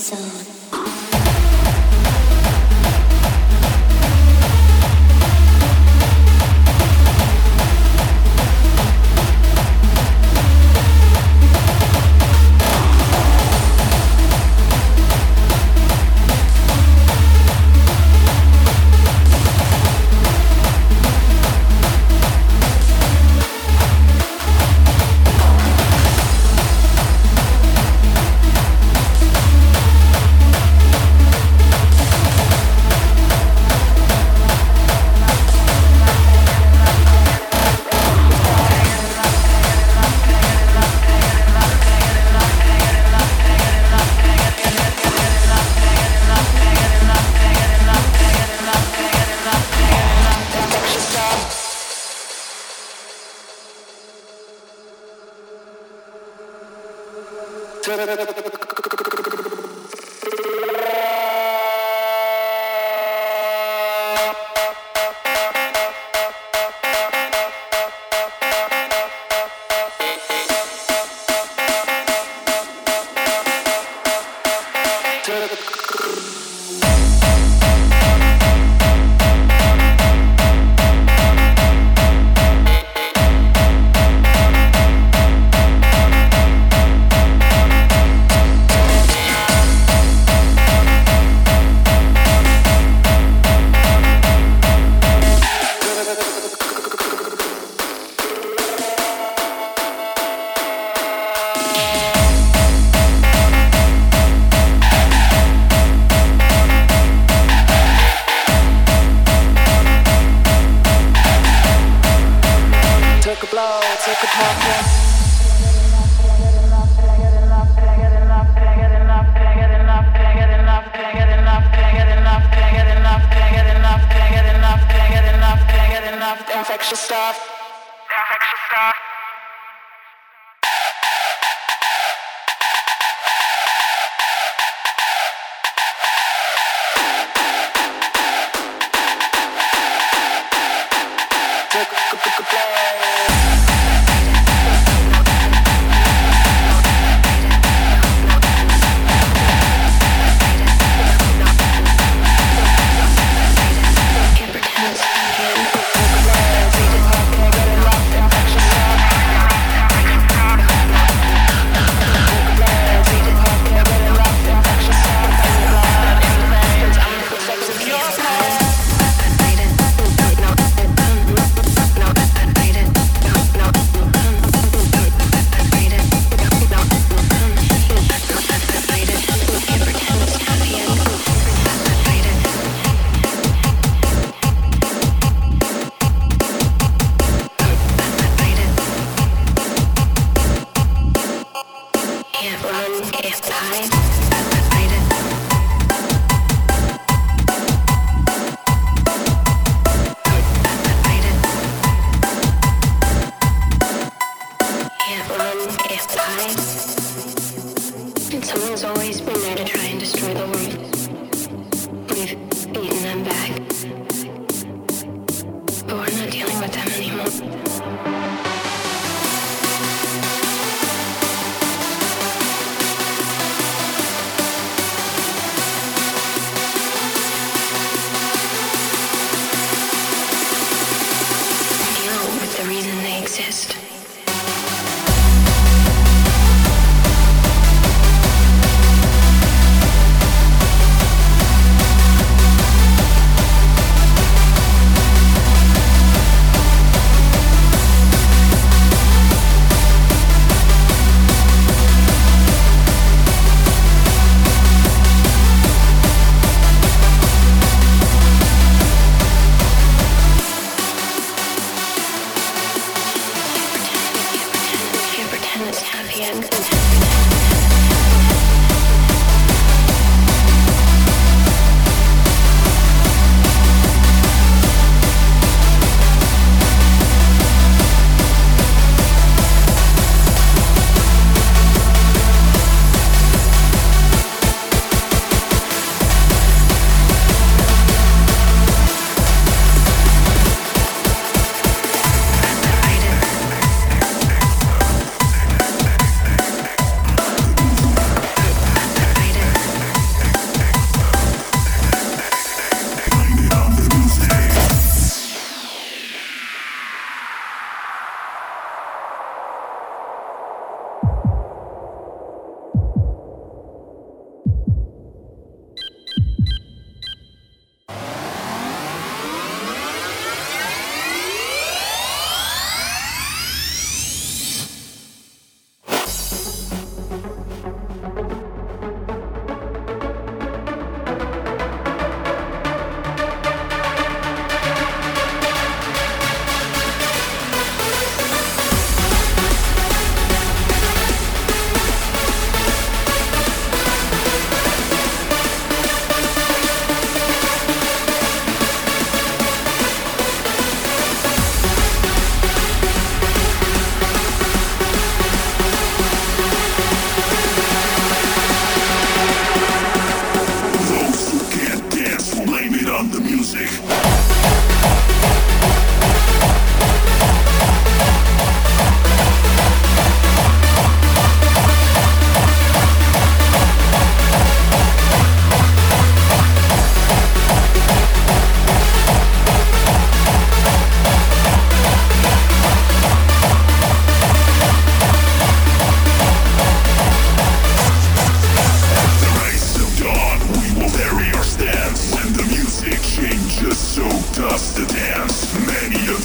There's extra stuff. That extra stuff.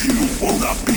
you will not be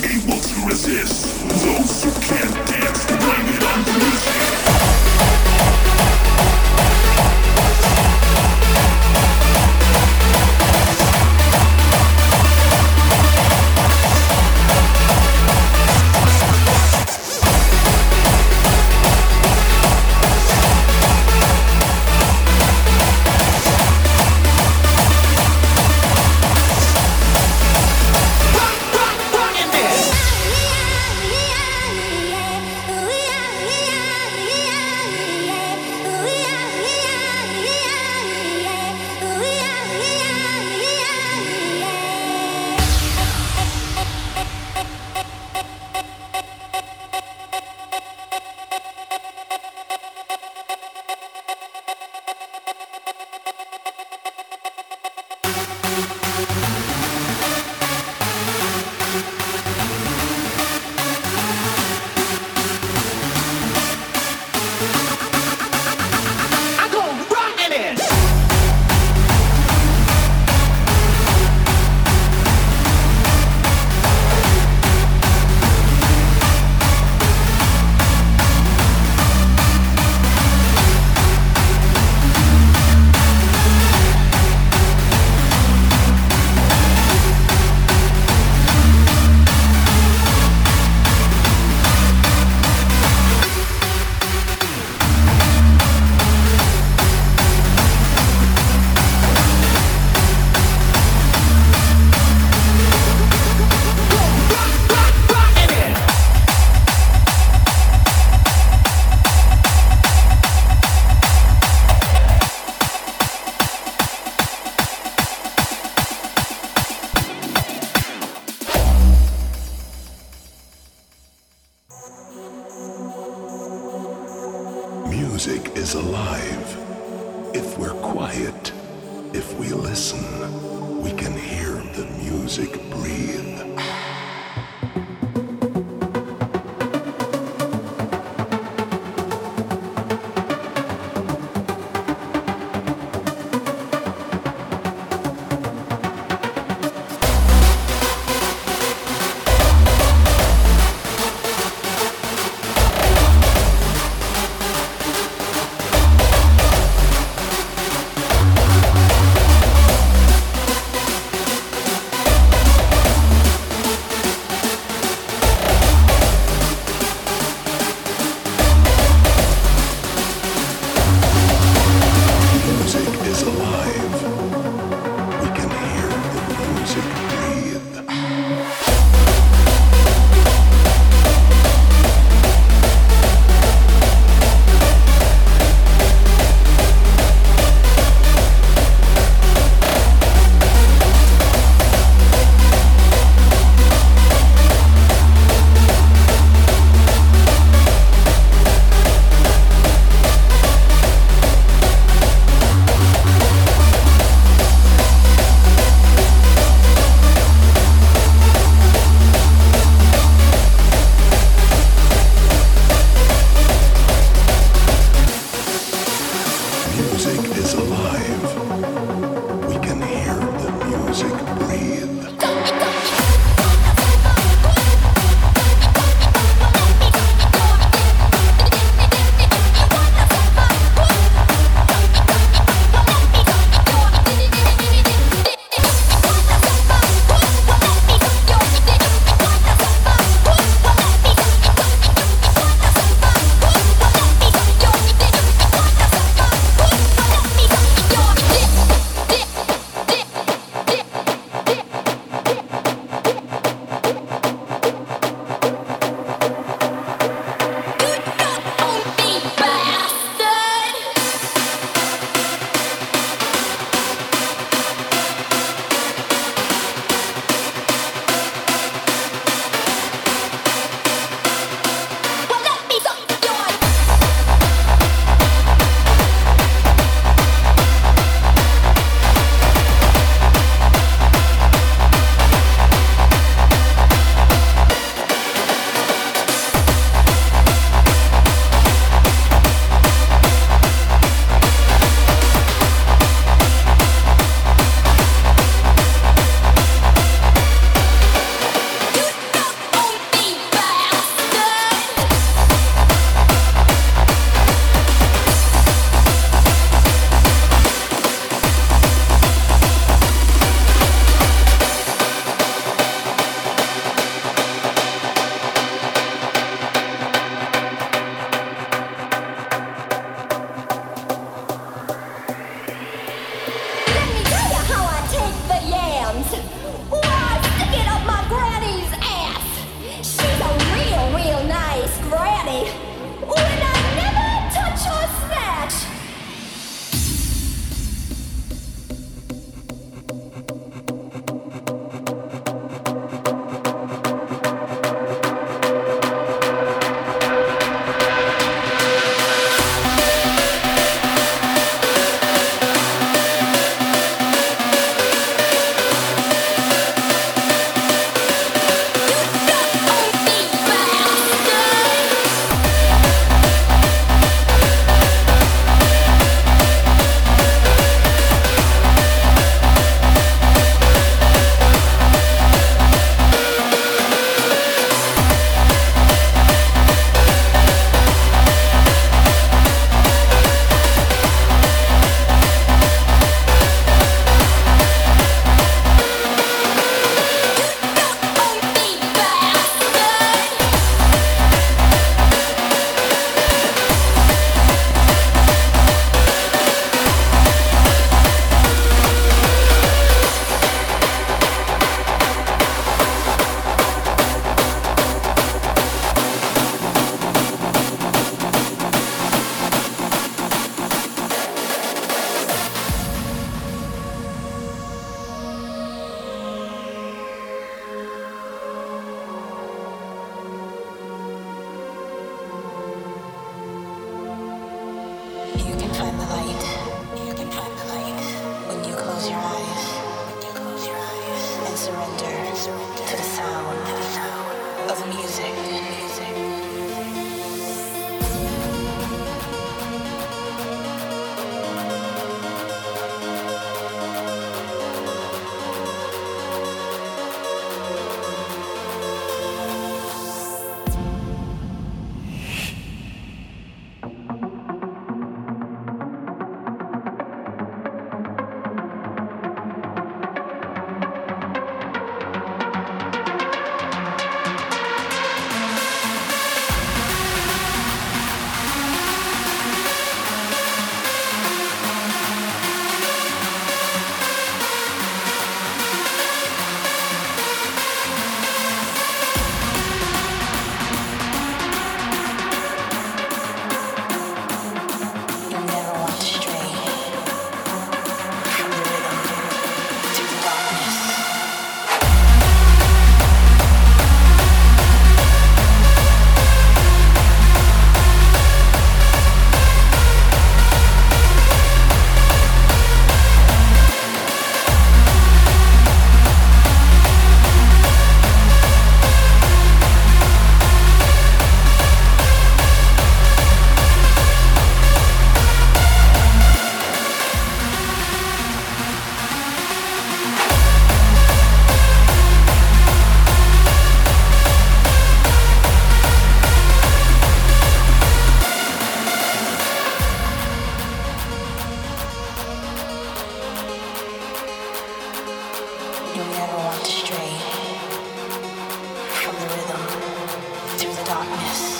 darkness.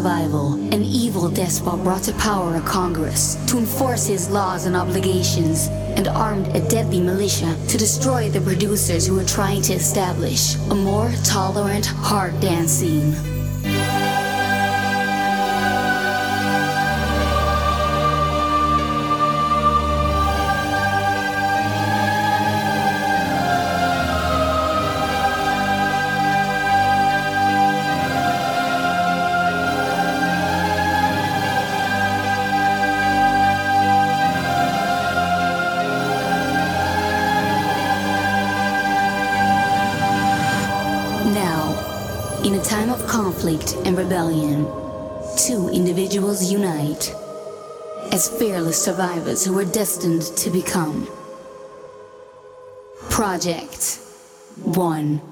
survival, an evil despot brought to power a Congress to enforce his laws and obligations, and armed a deadly militia to destroy the producers who were trying to establish a more tolerant hard dance scene. And rebellion. Two individuals unite as fearless survivors who are destined to become. Project 1.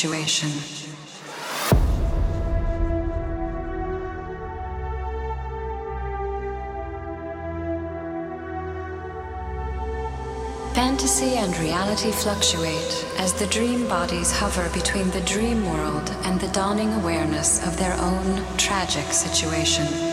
Situation. Fantasy and reality fluctuate as the dream bodies hover between the dream world and the dawning awareness of their own tragic situation.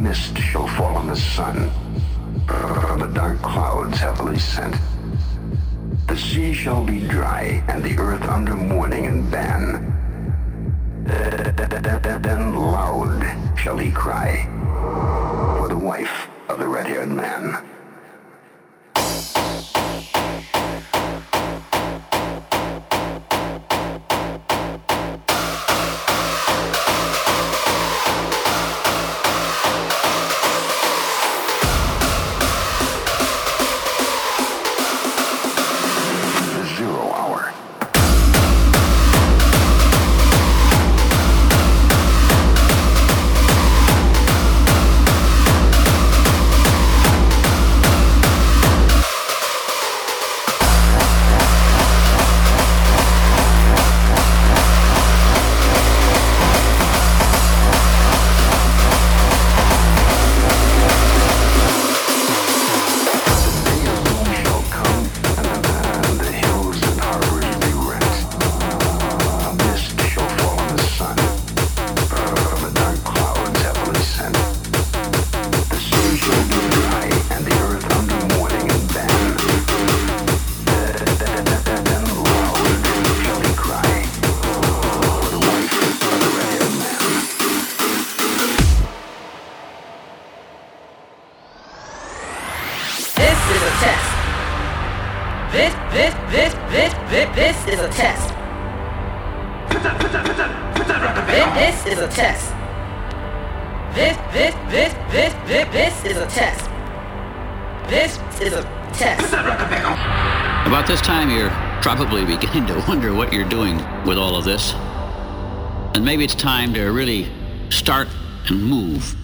mist shall fall on the sun, the dark clouds heavily sent. The sea shall be dry, and the earth under mourning and ban. Then loud shall he cry for the wife of the red-haired man. Maybe it's time to really start and move.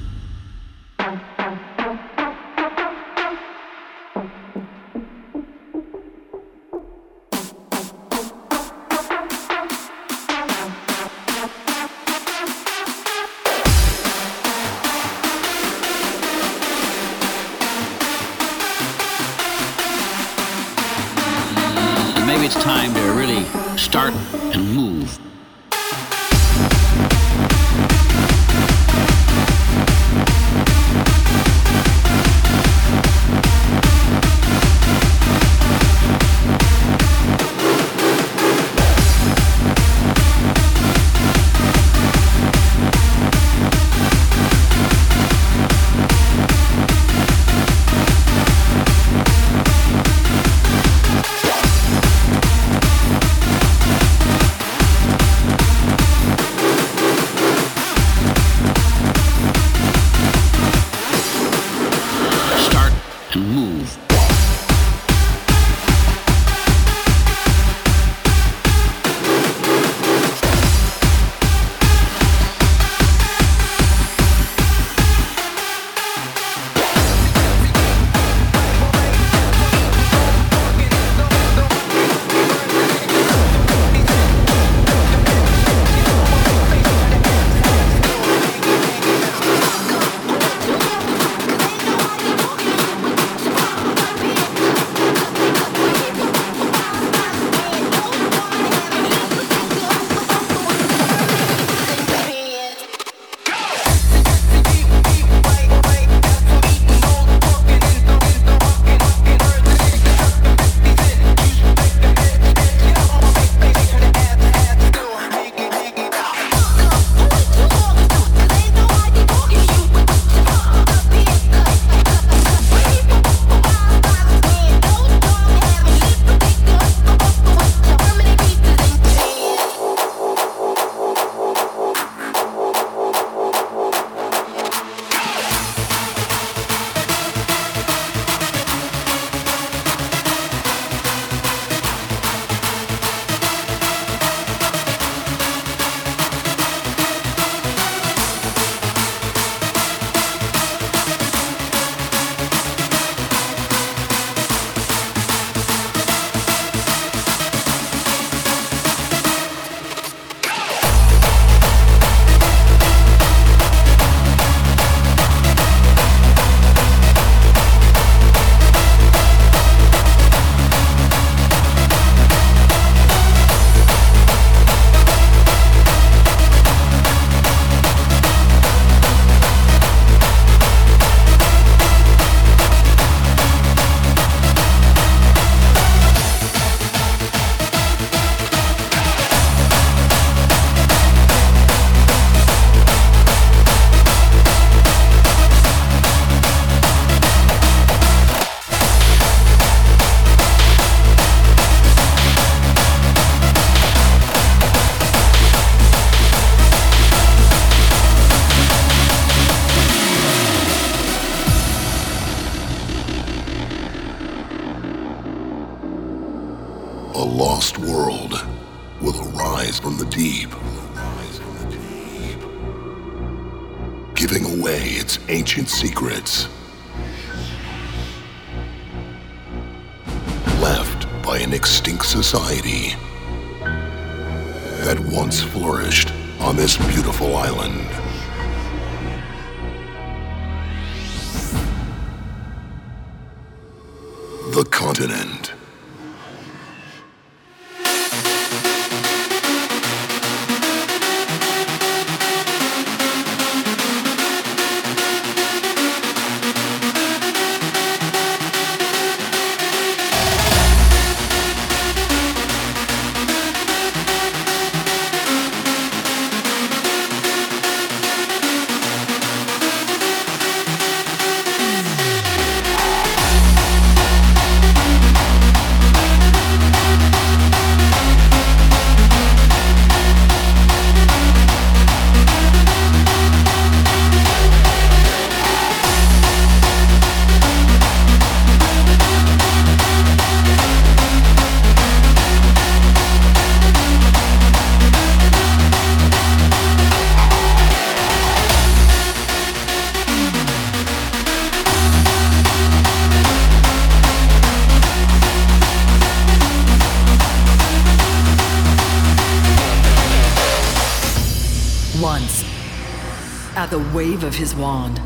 Wave of his wand,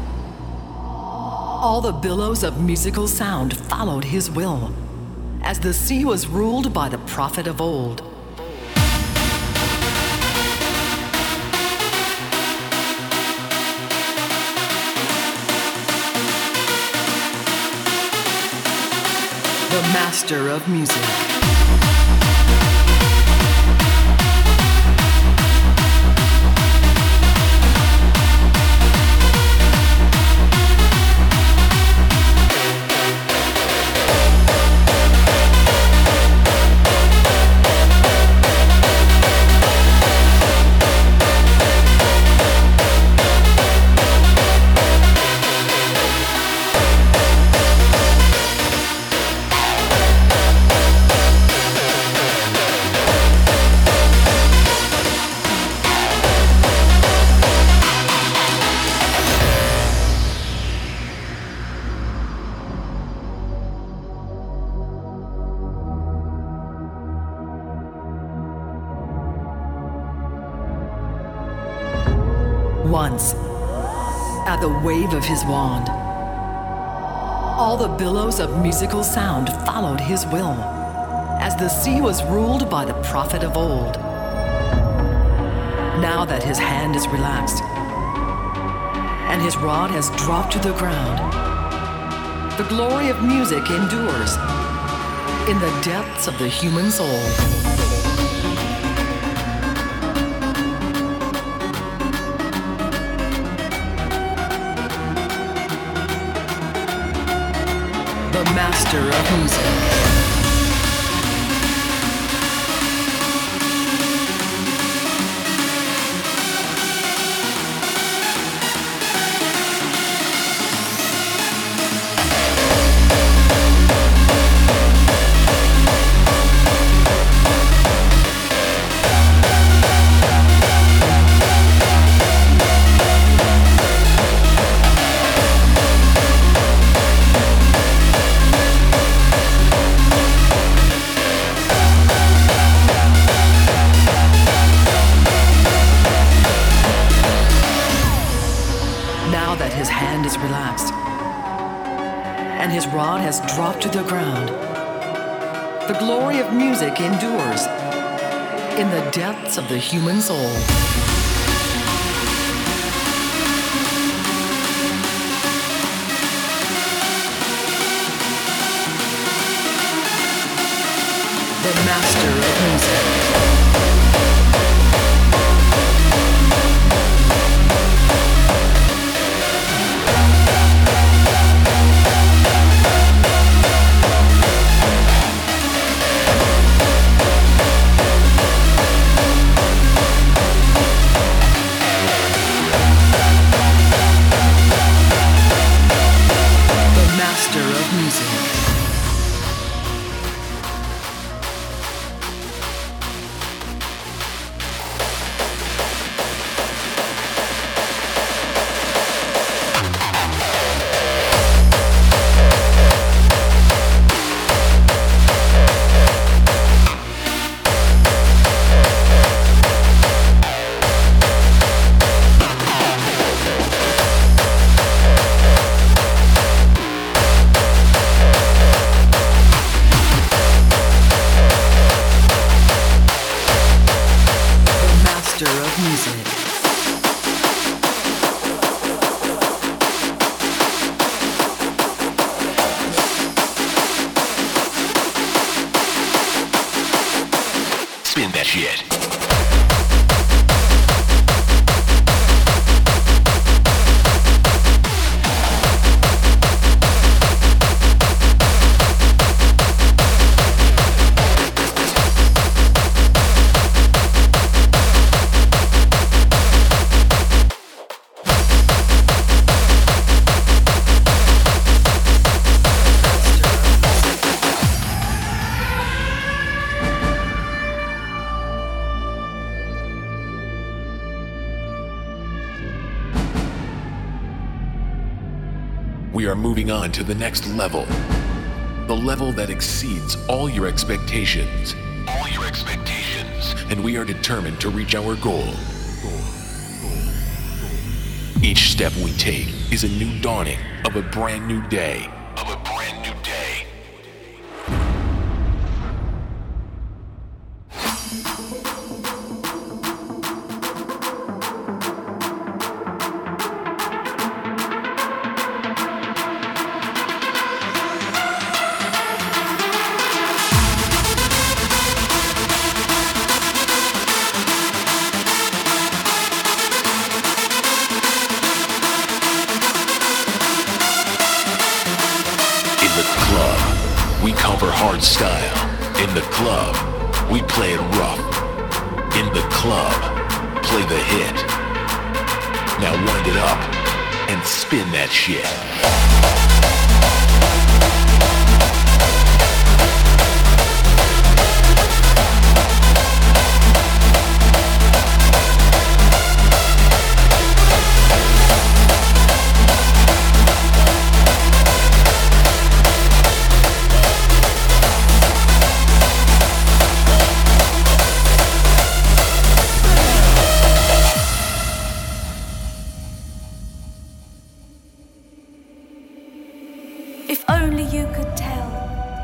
all the billows of musical sound followed his will, as the sea was ruled by the prophet of old. The master of music. His wand, all the billows of musical sound followed his will, as the sea was ruled by the prophet of old. Now that his hand is relaxed and his rod has dropped to the ground, the glory of music endures in the depths of the human soul. The master of music. Of the human soul. On to the next level. The level that exceeds all your expectations. All your expectations. And we are determined to reach our goal. Each step we take is a new dawning of a brand new day.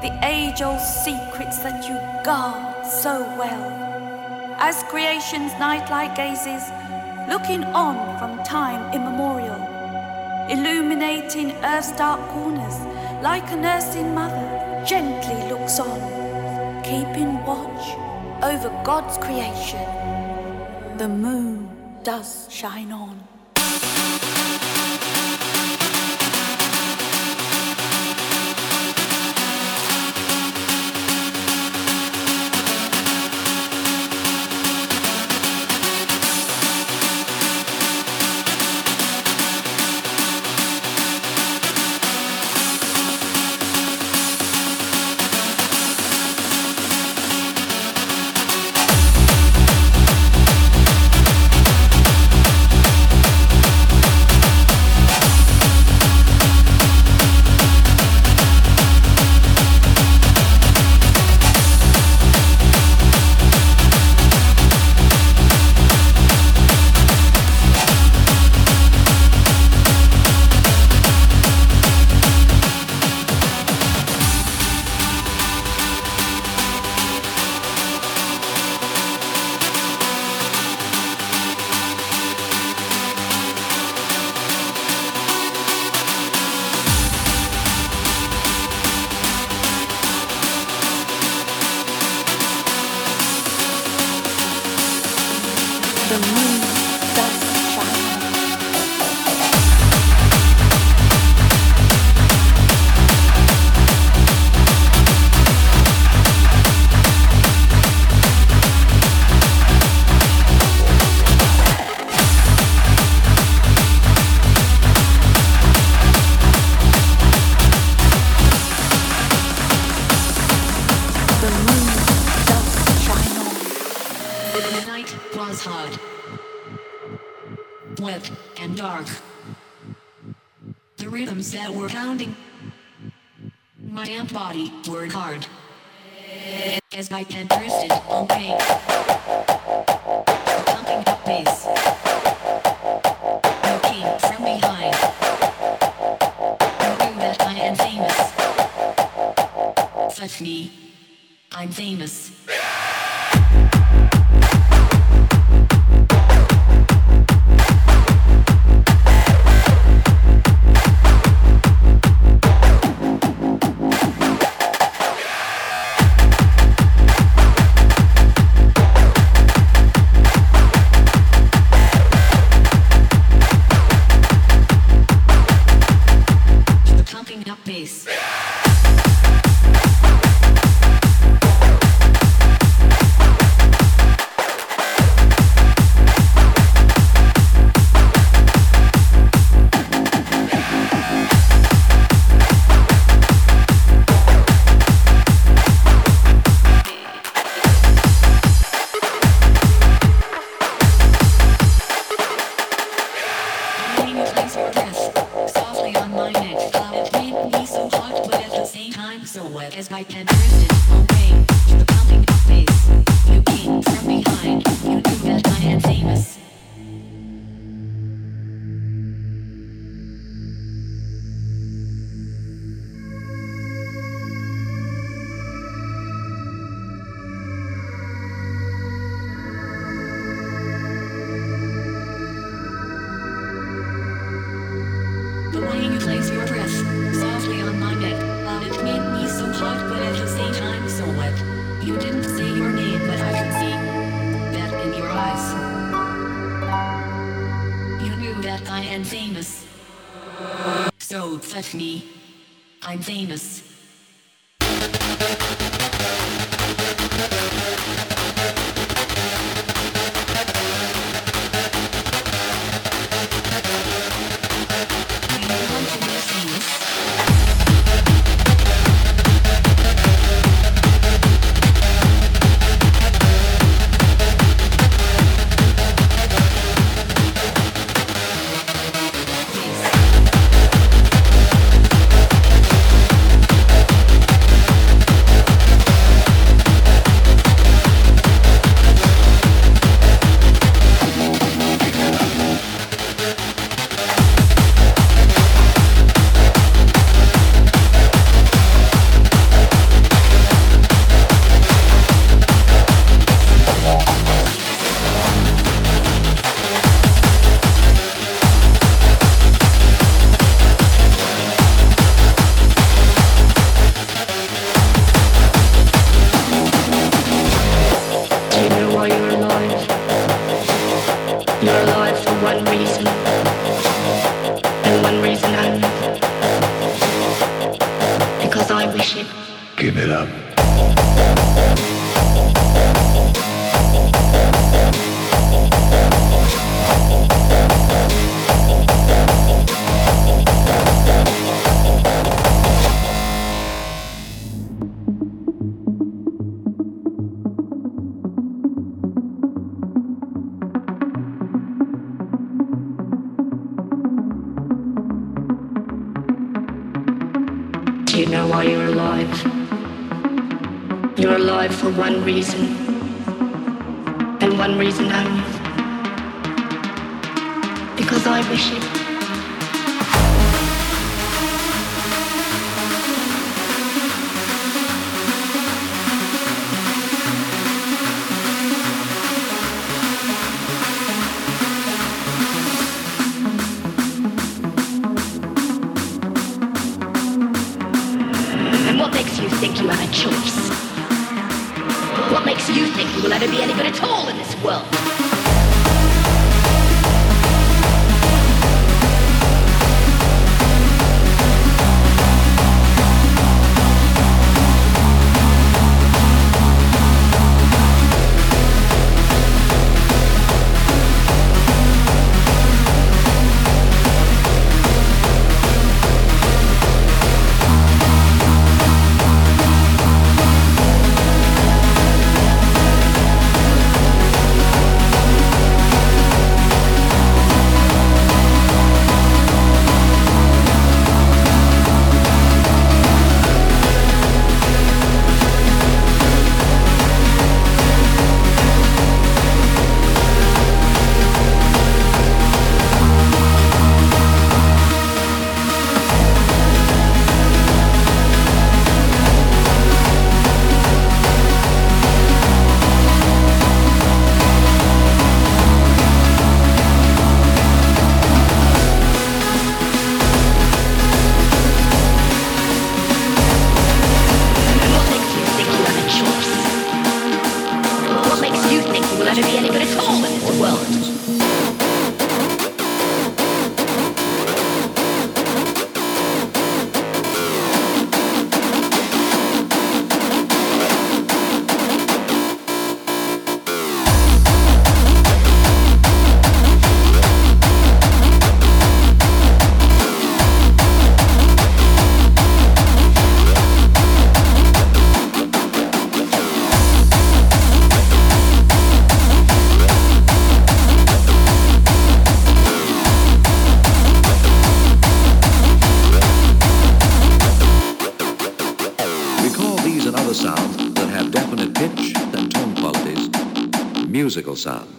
The age old secrets that you guard so well. As creation's nightlight gazes, looking on from time immemorial, illuminating earth's dark corners like a nursing mother gently looks on, keeping watch over God's creation. The moon does shine on. Musical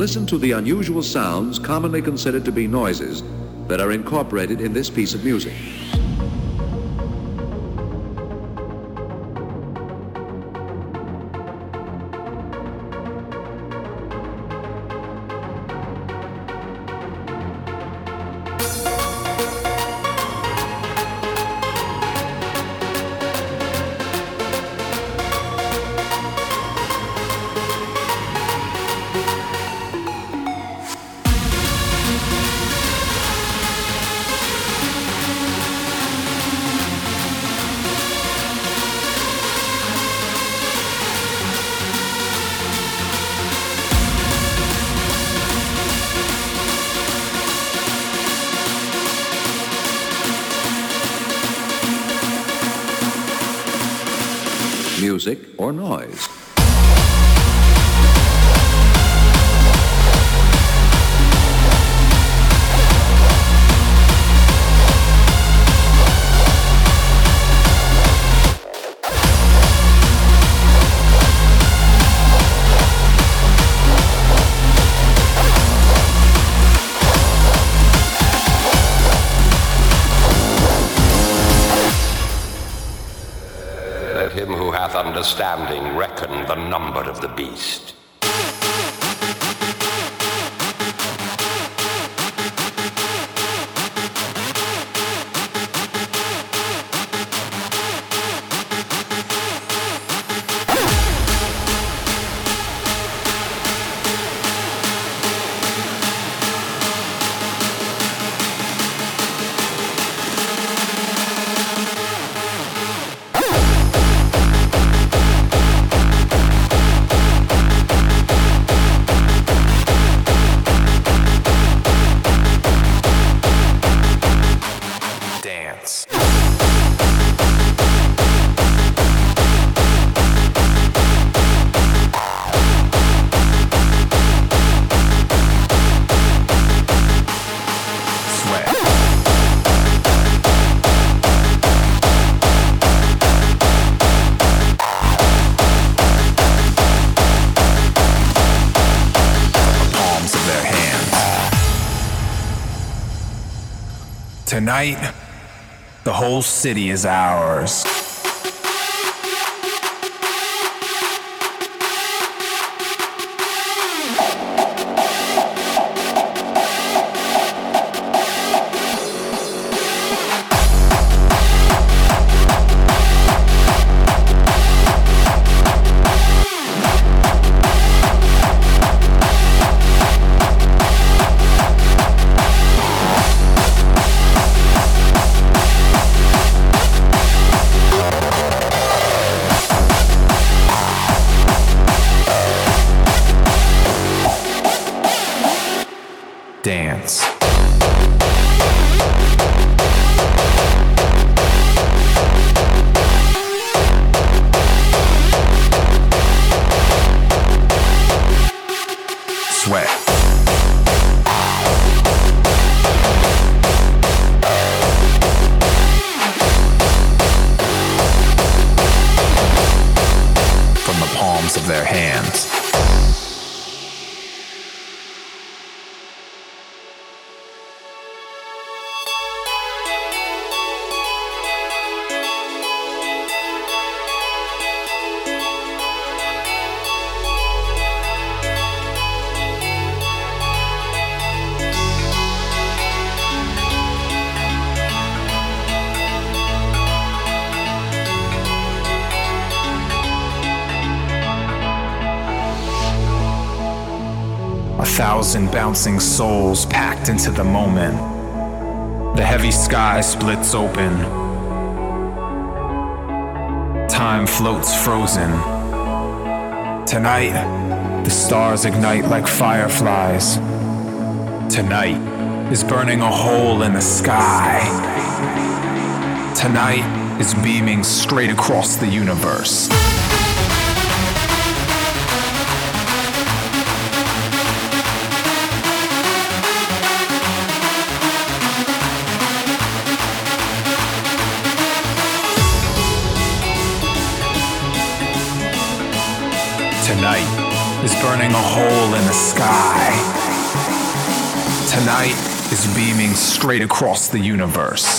Listen to the unusual sounds commonly considered to be noises that are incorporated in this piece of music. Understanding reckon the number of the beast. Tonight, the whole city is ours. Bouncing souls packed into the moment. The heavy sky splits open. Time floats frozen. Tonight, the stars ignite like fireflies. Tonight is burning a hole in the sky. Tonight is beaming straight across the universe. Tonight is burning a hole in the sky. Tonight is beaming straight across the universe.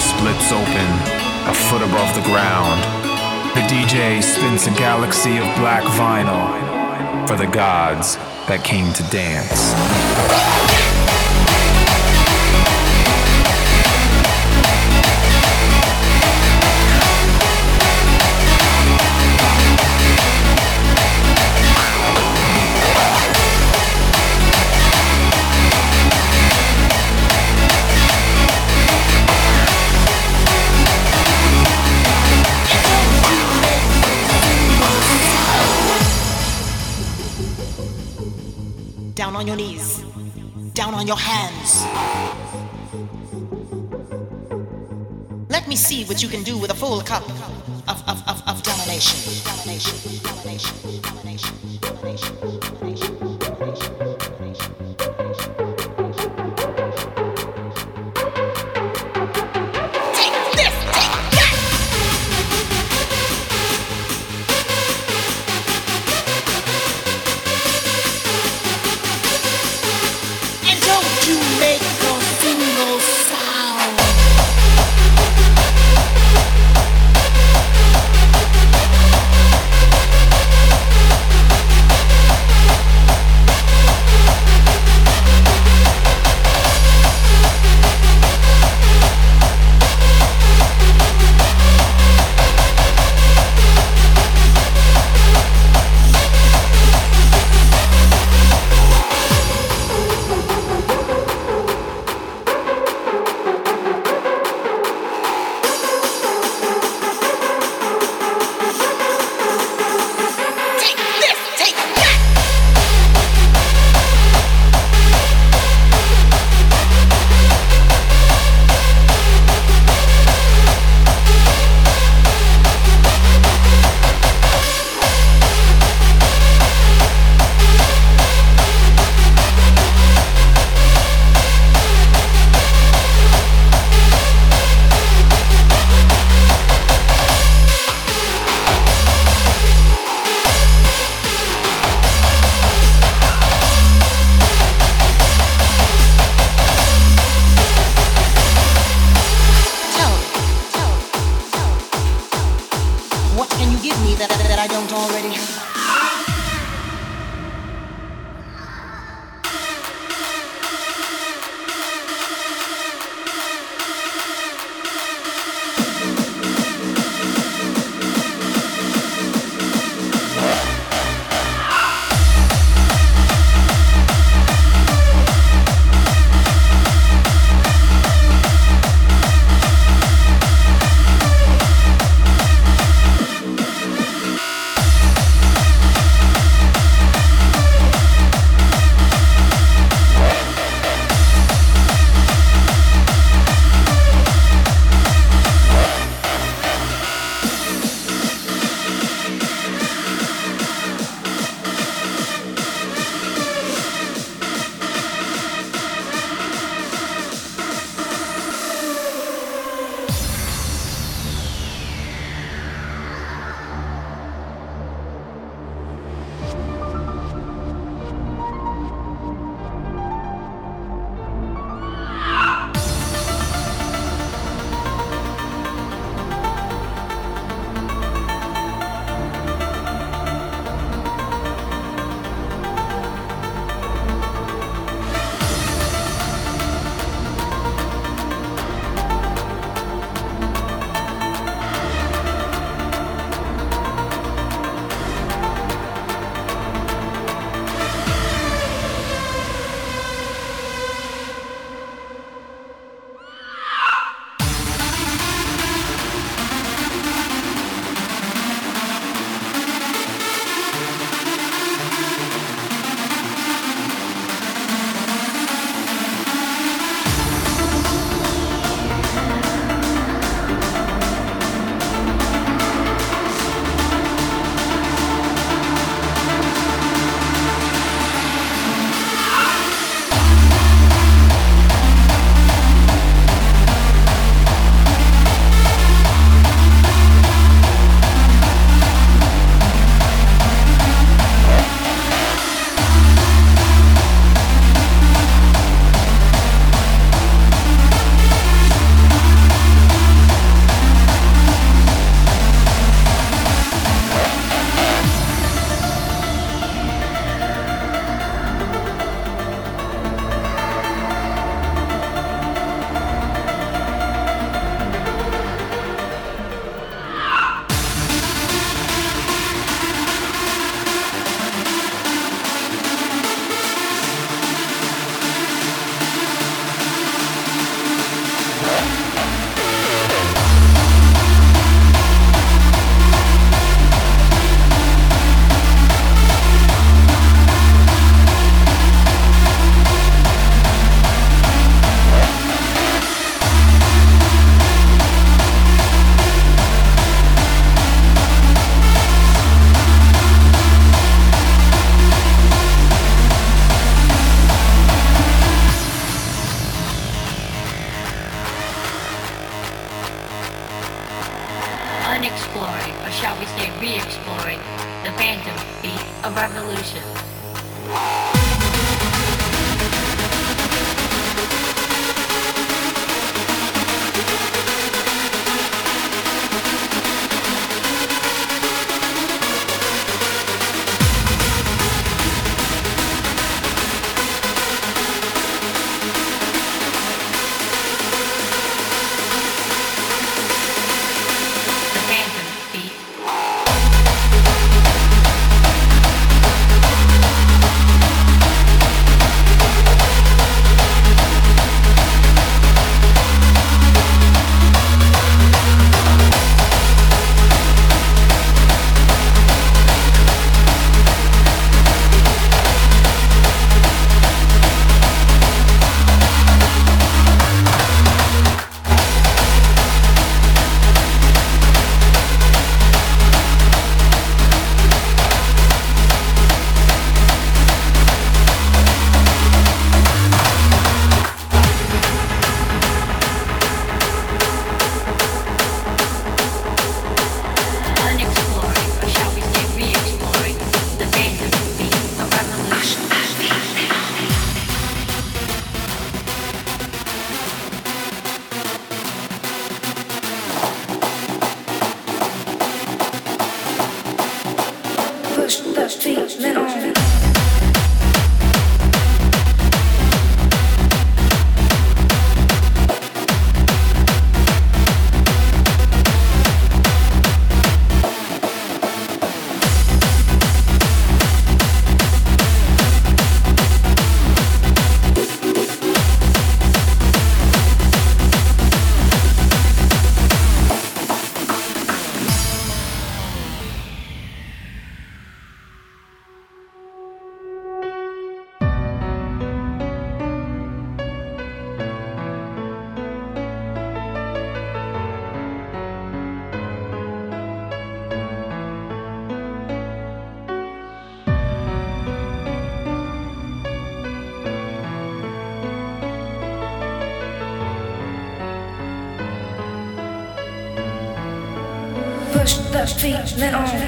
Sky splits open, a foot above the ground. The DJ spins a galaxy of black vinyl for the gods that came to dance. Your knees. Down on your hands. Let me see what you can do with a full cup of, of, of, of domination. Domination. Domination. The feet on.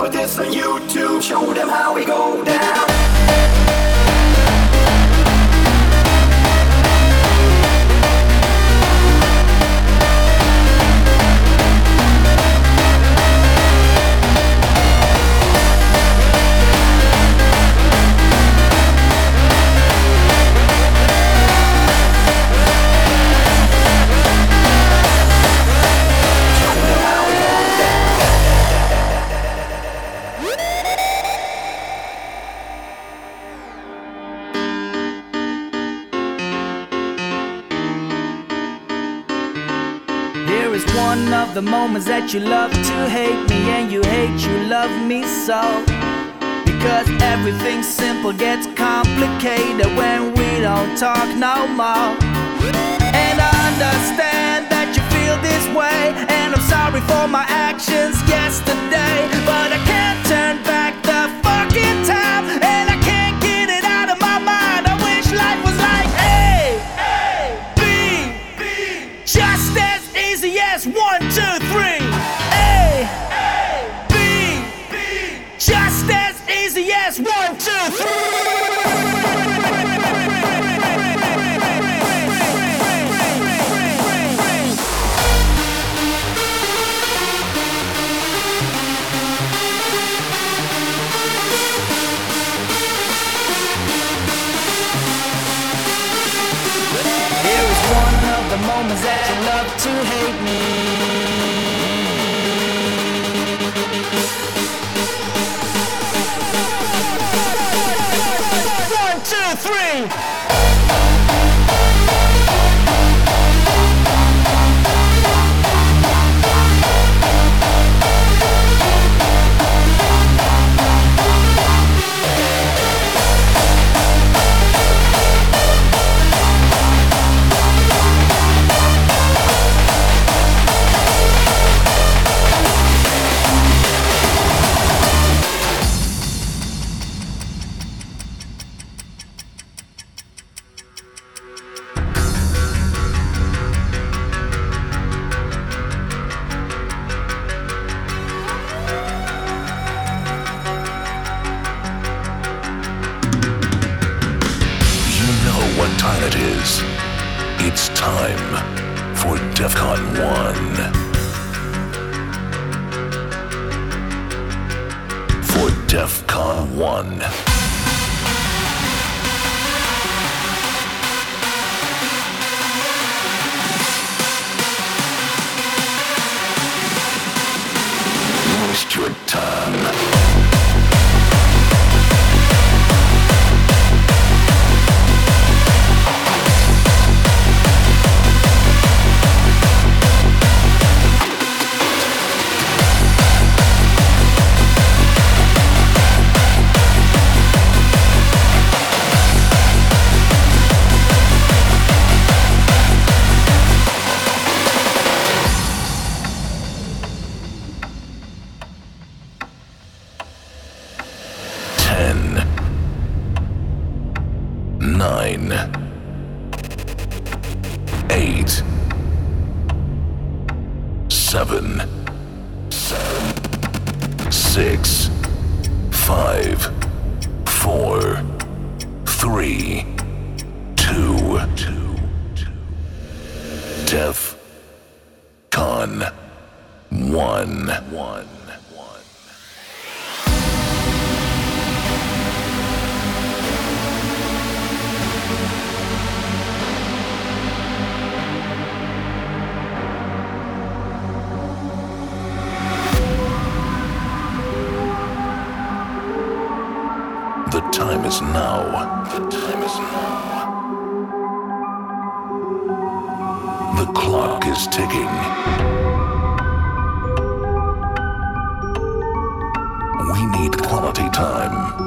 Put this on YouTube, show them how we go down. The that you love to hate me and you hate you love me so. Because everything simple gets complicated when we don't talk no more. And I understand that you feel this way, and I'm sorry for my actions yesterday, but I of that you love to hate me. One, two, three. The clock is ticking. We need quality time.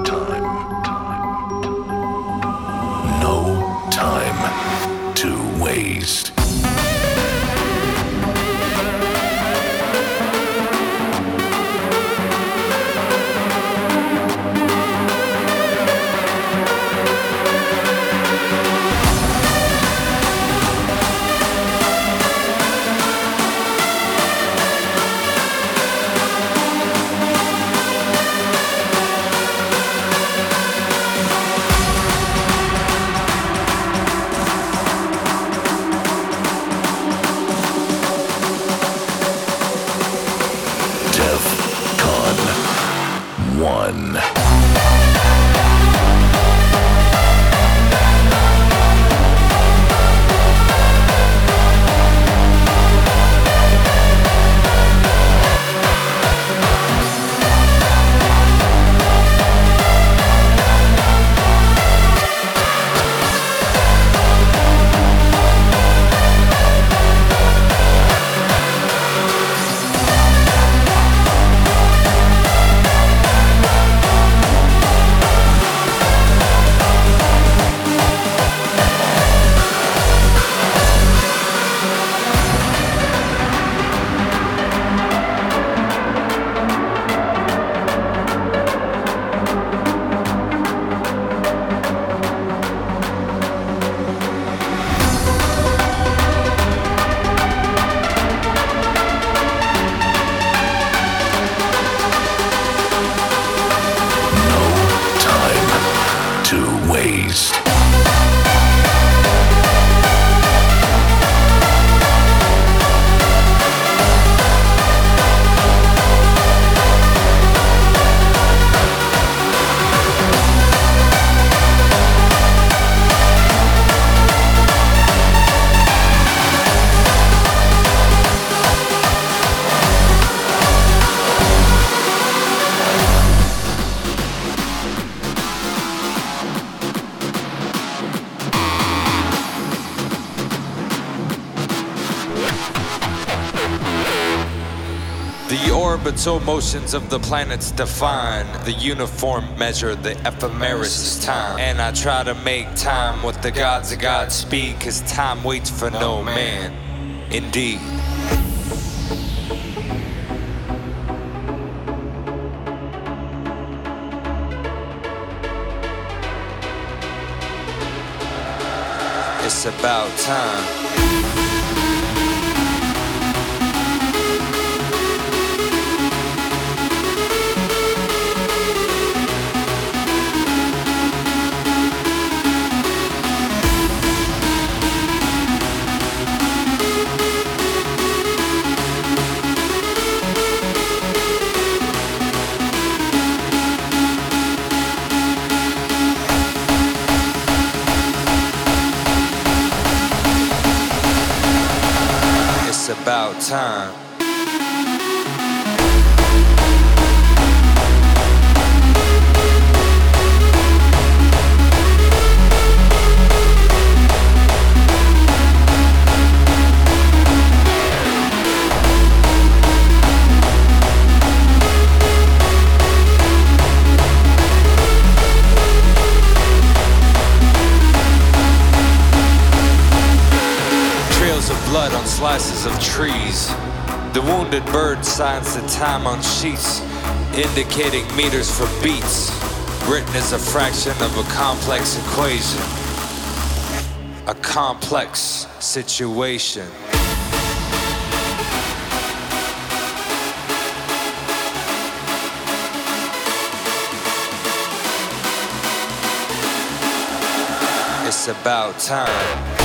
Orbital motions of the planets define the uniform measure, the ephemeris is time. And I try to make time with the gods of God speed, cause time waits for no man. Indeed. It's about time. The wounded bird signs the time on sheets, indicating meters for beats. Written as a fraction of a complex equation. A complex situation. It's about time.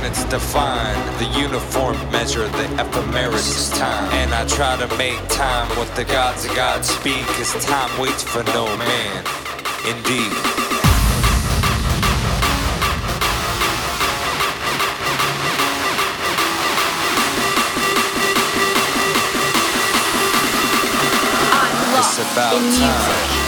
planets define the uniform measure, the ephemeris time. And I try to make time with the gods of God speak, cause time waits for no man. Indeed. about time.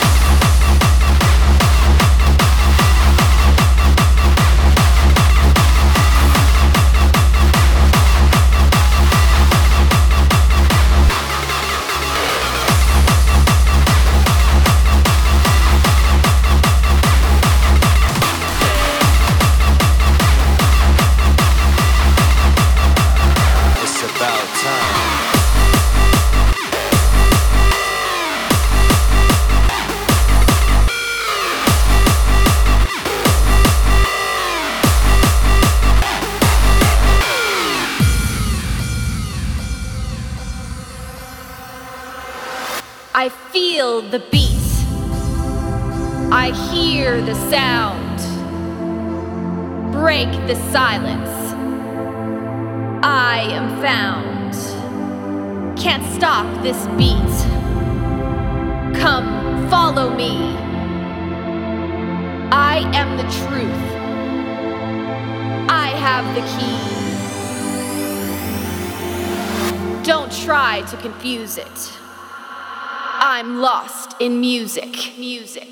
in music, music.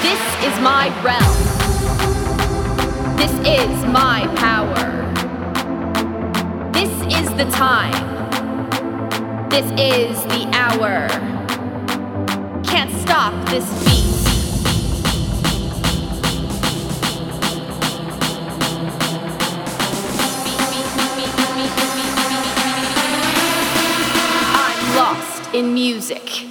This is my realm. This is my power. This is the time. This is the hour. Can't stop this beat. in music.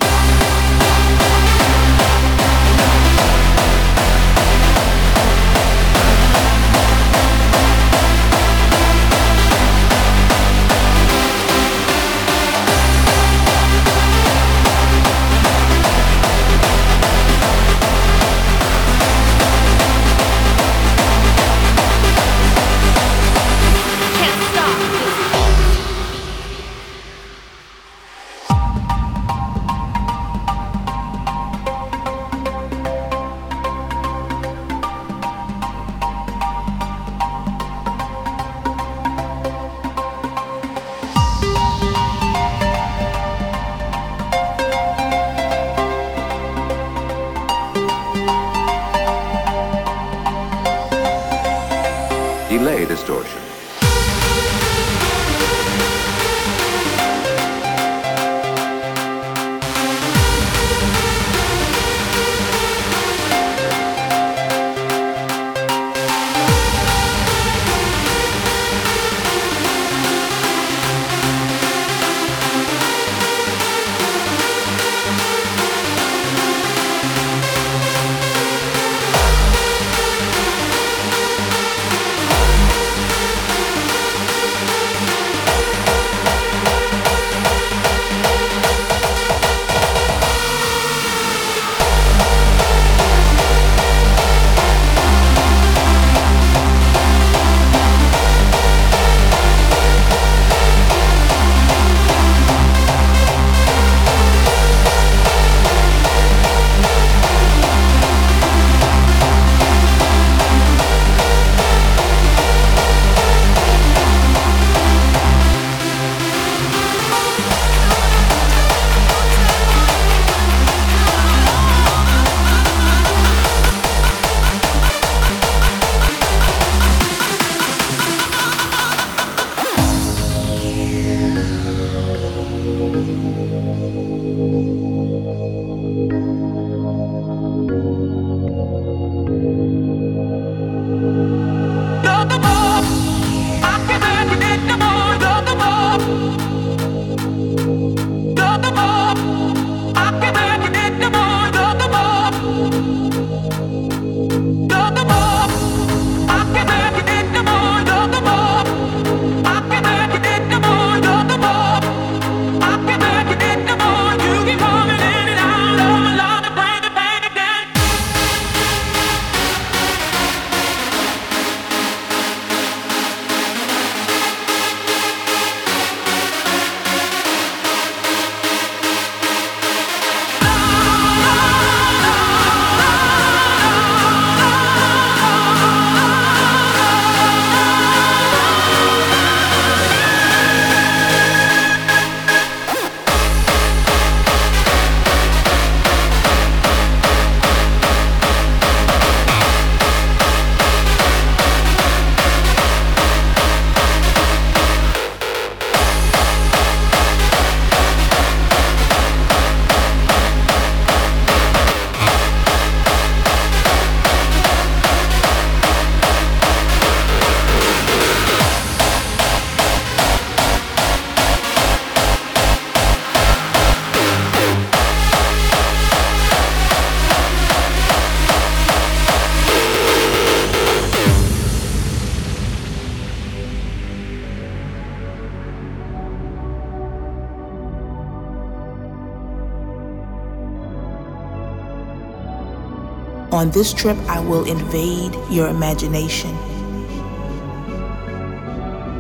On this trip, I will invade your imagination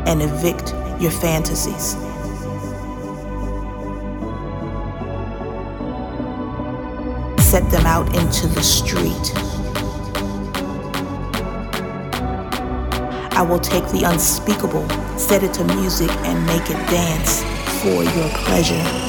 and evict your fantasies. Set them out into the street. I will take the unspeakable, set it to music, and make it dance for your pleasure.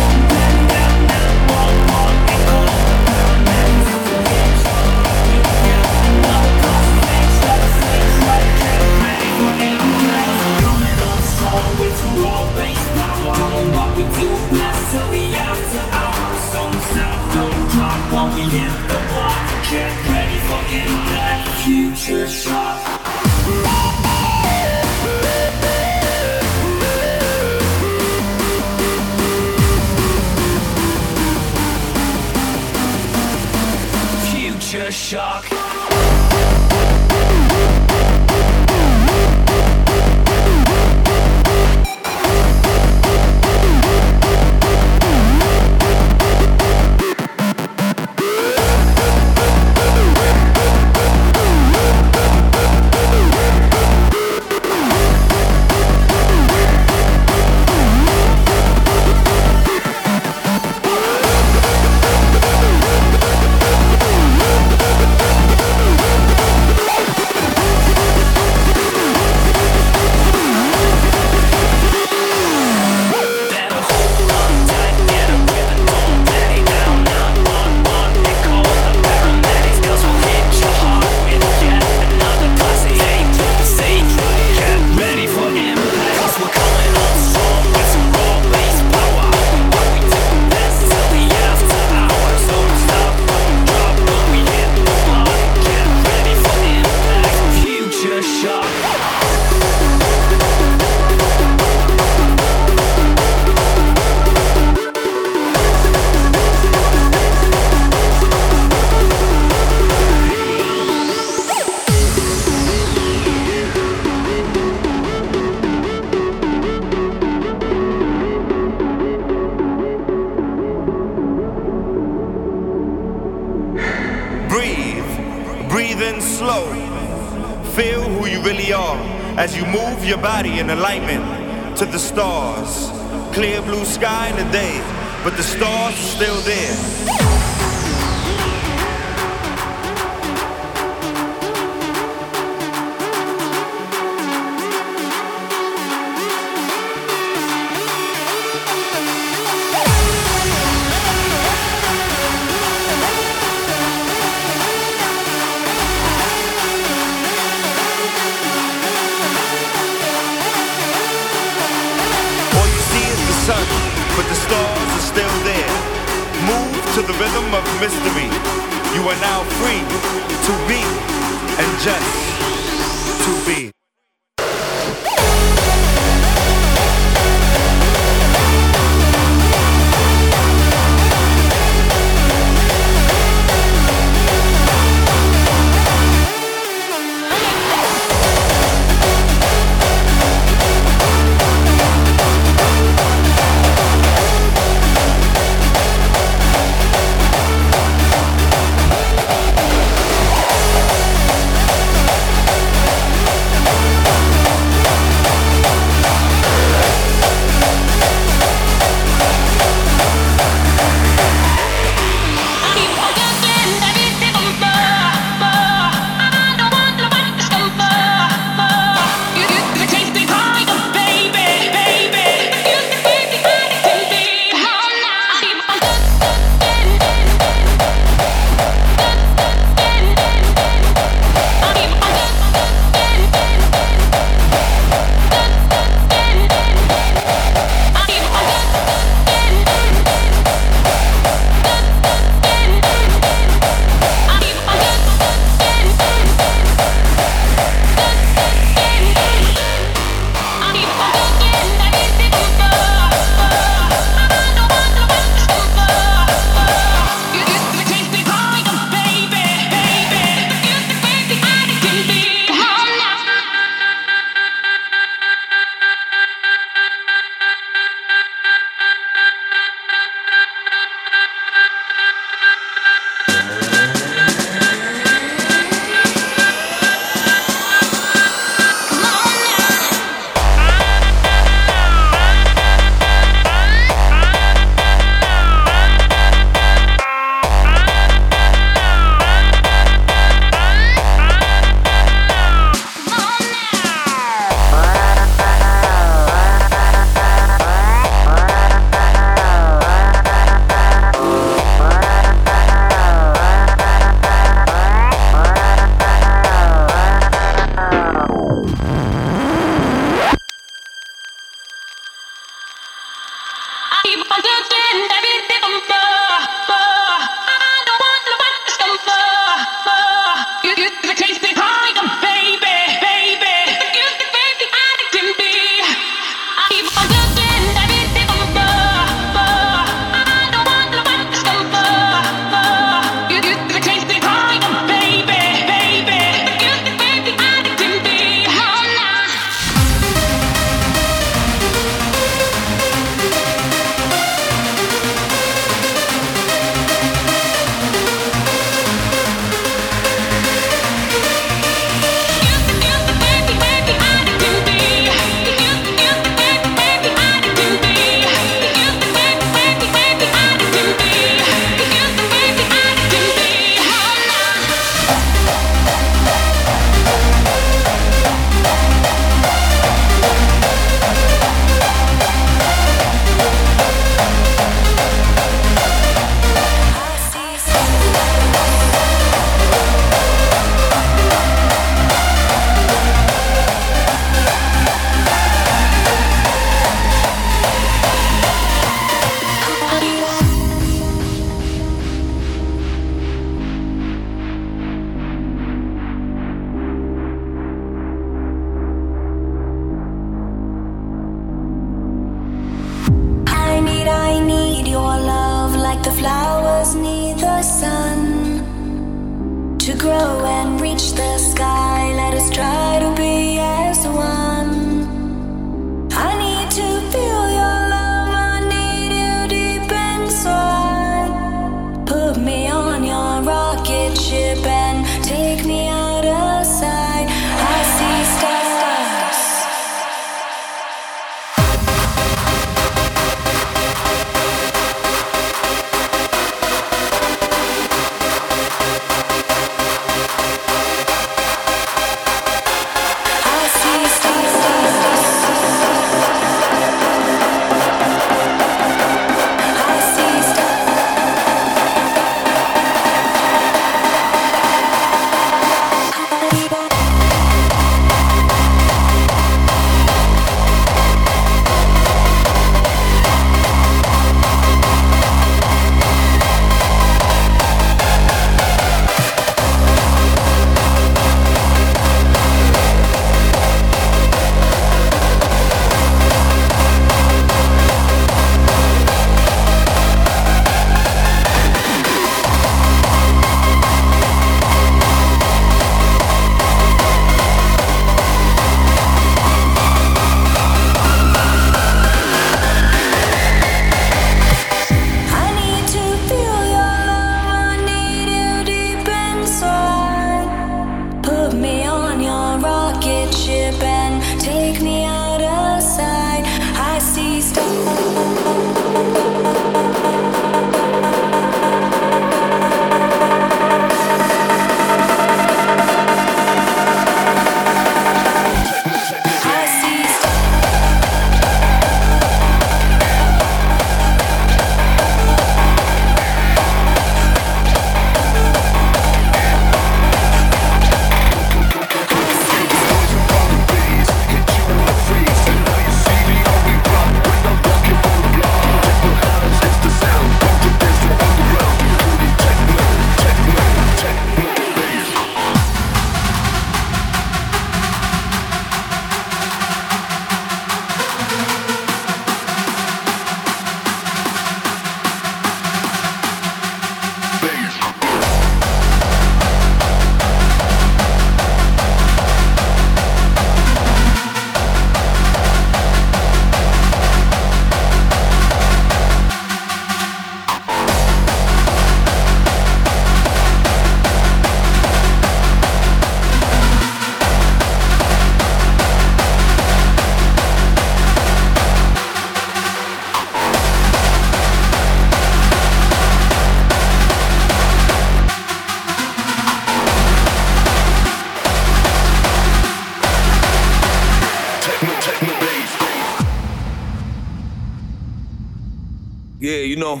Yeah, you know.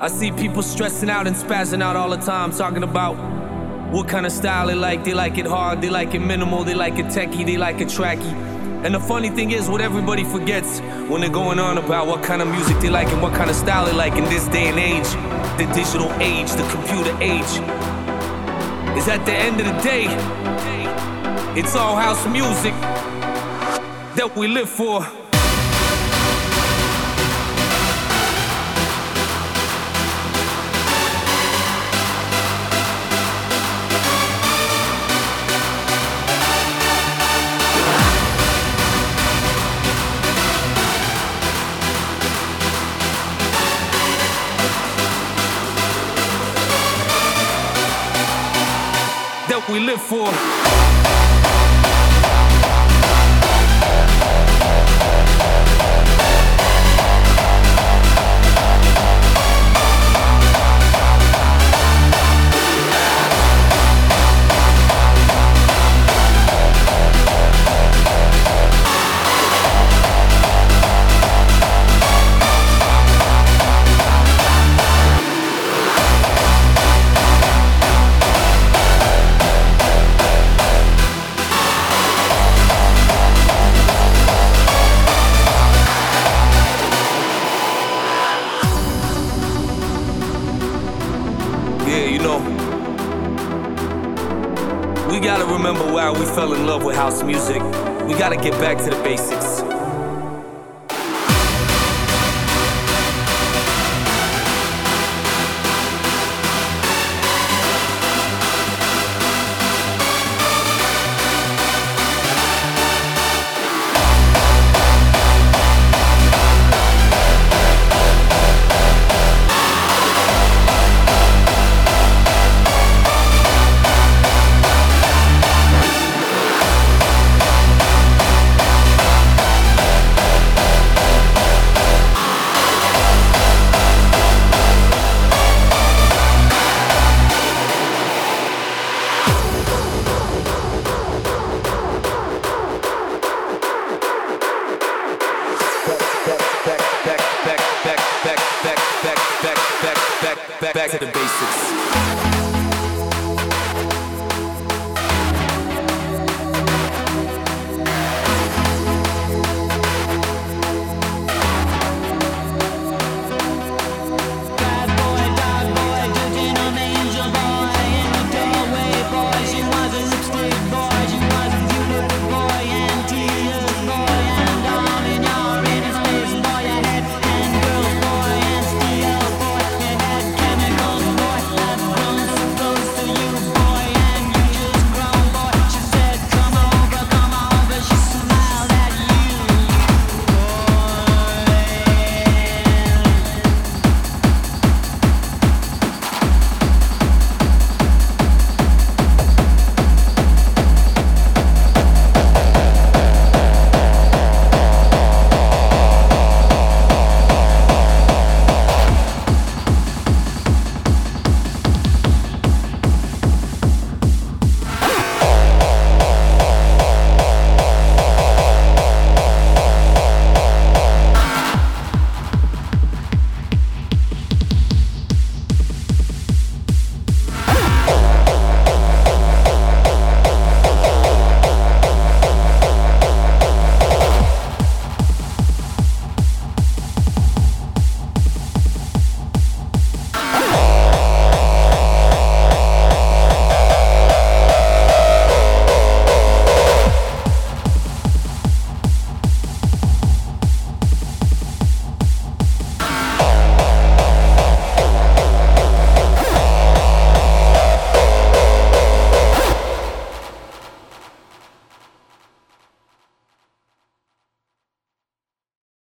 I see people stressing out and spazzing out all the time, talking about what kind of style they like. They like it hard, they like it minimal, they like it techie, they like it tracky. And the funny thing is, what everybody forgets when they're going on about what kind of music they like and what kind of style they like in this day and age, the digital age, the computer age, is at the end of the day, it's all house music that we live for. Live for. House music. We gotta get back to the basics.